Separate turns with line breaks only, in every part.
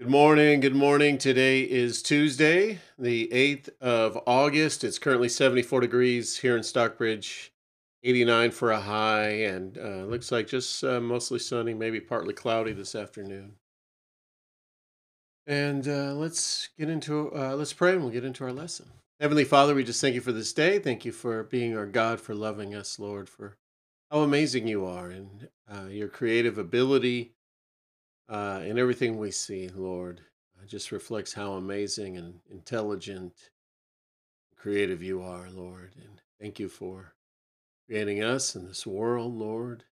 Good morning. Good morning. Today is Tuesday, the 8th of August. It's currently 74 degrees here in Stockbridge, 89 for a high, and uh, looks like just uh, mostly sunny, maybe partly cloudy this afternoon. And uh, let's get into, uh, let's pray and we'll get into our lesson. Heavenly Father, we just thank you for this day. Thank you for being our God, for loving us, Lord, for how amazing you are and uh, your creative ability uh, in everything we see, Lord. Just reflects how amazing and intelligent, and creative you are, Lord. And thank you for creating us in this world, Lord,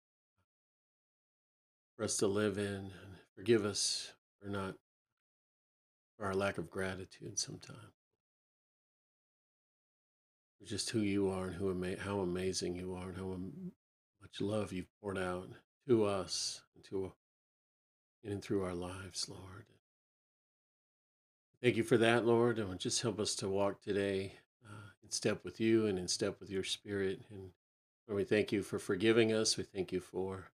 for us to live in. And forgive us for not for our lack of gratitude sometimes. For just who you are and who ama- how amazing you are and how am- much love you've poured out to us and to in and through our lives, Lord. Thank you for that, Lord, and just help us to walk today uh, in step with you and in step with your Spirit. And Lord, we thank you for forgiving us. We thank you for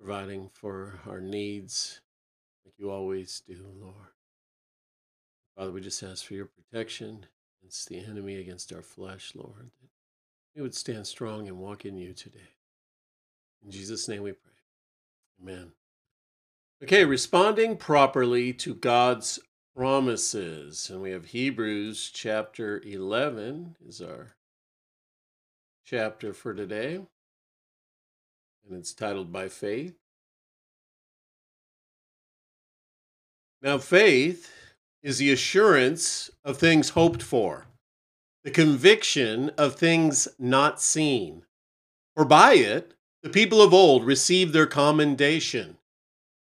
providing for our needs, like you always do, Lord. Father, we just ask for your protection against the enemy, against our flesh, Lord. That we would stand strong and walk in you today. In Jesus' name we pray. Amen. Okay, responding properly to God's promises. And we have Hebrews chapter 11 is our chapter for today. And it's titled By Faith. Now, faith is the assurance of things hoped for, the conviction of things not seen. For by it, the people of old received their commendation.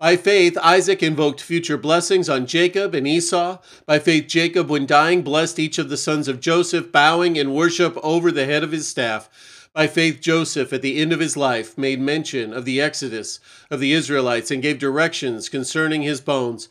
By faith, Isaac invoked future blessings on Jacob and Esau. By faith, Jacob, when dying, blessed each of the sons of Joseph, bowing in worship over the head of his staff. By faith, Joseph, at the end of his life, made mention of the exodus of the Israelites and gave directions concerning his bones.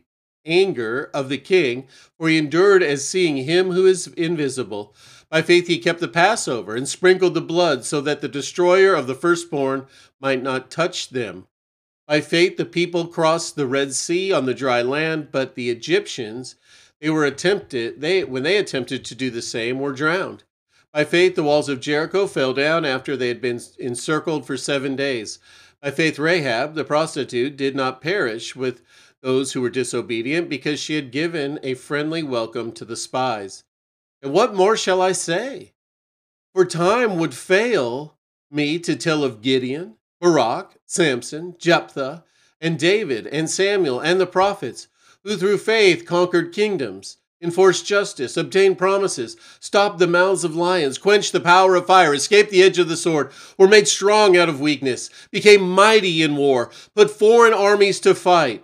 anger of the king, for he endured as seeing him who is invisible. By faith he kept the Passover and sprinkled the blood so that the destroyer of the firstborn might not touch them. By faith the people crossed the Red Sea on the dry land, but the Egyptians they were attempted they when they attempted to do the same were drowned. By faith the walls of Jericho fell down after they had been encircled for 7 days. By faith Rahab the prostitute did not perish with those who were disobedient because she had given a friendly welcome to the spies. And what more shall I say? For time would fail me to tell of Gideon, Barak, Samson, Jephthah, and David, and Samuel, and the prophets who through faith conquered kingdoms, enforced justice, obtained promises, stopped the mouths of lions, quenched the power of fire, escaped the edge of the sword, were made strong out of weakness, became mighty in war, put foreign armies to fight.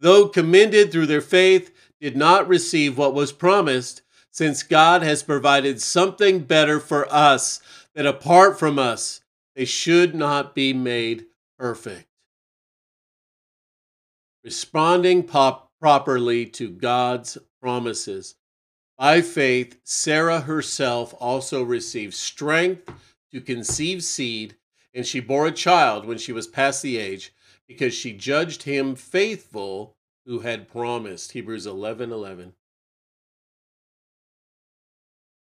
though commended through their faith, did not receive what was promised, since God has provided something better for us, that apart from us, they should not be made perfect responding pop- properly to God's promises. By faith, Sarah herself also received strength to conceive seed, and she bore a child when she was past the age, because she judged him faithful who had promised. Hebrews 11 11.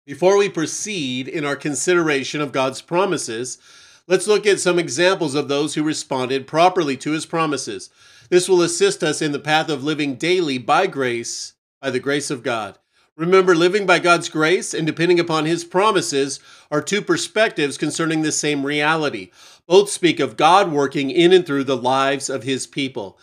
Before we proceed in our consideration of God's promises, let's look at some examples of those who responded properly to his promises. This will assist us in the path of living daily by grace, by the grace of God. Remember, living by God's grace and depending upon His promises are two perspectives concerning the same reality. Both speak of God working in and through the lives of His people.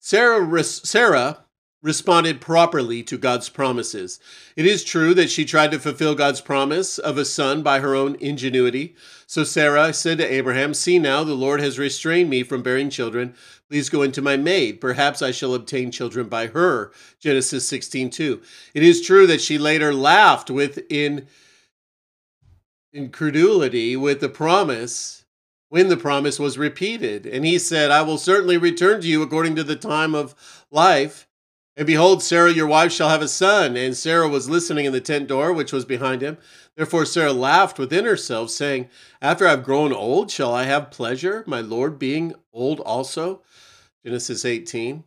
Sarah, Sarah responded properly to God's promises. It is true that she tried to fulfill God's promise of a son by her own ingenuity. So Sarah said to Abraham, See now, the Lord has restrained me from bearing children. Please go into my maid. Perhaps I shall obtain children by her. Genesis 16 2. It is true that she later laughed with in, incredulity with the promise when the promise was repeated. And he said, I will certainly return to you according to the time of life. And behold, Sarah your wife shall have a son. And Sarah was listening in the tent door, which was behind him. Therefore Sarah laughed within herself, saying, After I have grown old, shall I have pleasure, my Lord being old also? Genesis 18.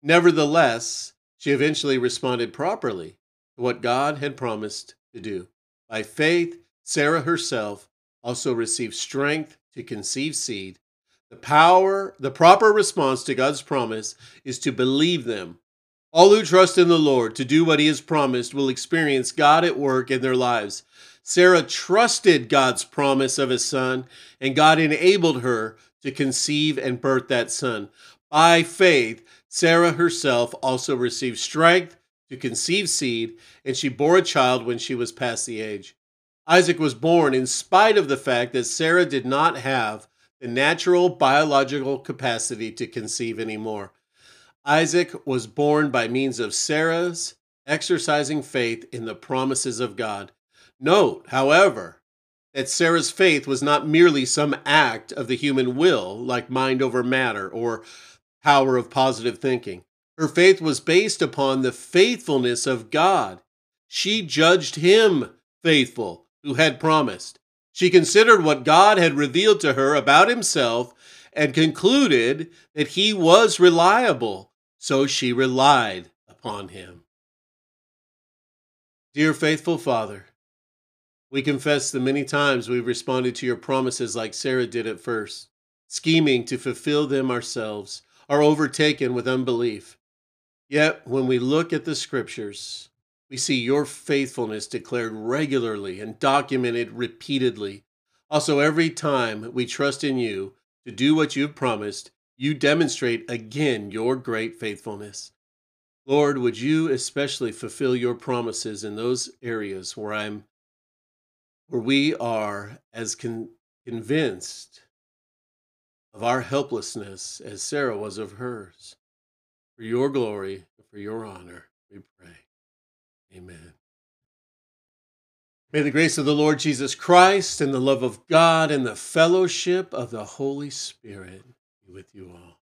Nevertheless, she eventually responded properly to what God had promised to do. By faith, Sarah herself also received strength to conceive seed. The power, the proper response to God's promise is to believe them all who trust in the Lord to do what he has promised will experience God at work in their lives. Sarah trusted God's promise of a son, and God enabled her to conceive and birth that son. By faith, Sarah herself also received strength to conceive seed, and she bore a child when she was past the age. Isaac was born in spite of the fact that Sarah did not have the natural biological capacity to conceive anymore. Isaac was born by means of Sarah's exercising faith in the promises of God. Note, however, that Sarah's faith was not merely some act of the human will, like mind over matter or power of positive thinking. Her faith was based upon the faithfulness of God. She judged him faithful who had promised. She considered what God had revealed to her about himself and concluded that he was reliable, so she relied upon him. Dear faithful Father, we confess the many times we've responded to your promises like Sarah did at first, scheming to fulfill them ourselves, are overtaken with unbelief. Yet, when we look at the scriptures, we see your faithfulness declared regularly and documented repeatedly. Also, every time we trust in you to do what you've promised, you demonstrate again your great faithfulness. Lord, would you especially fulfill your promises in those areas where I'm where we are as con- convinced of our helplessness as Sarah was of hers. For your glory, for your honor, we pray. Amen. May the grace of the Lord Jesus Christ and the love of God and the fellowship of the Holy Spirit with you all.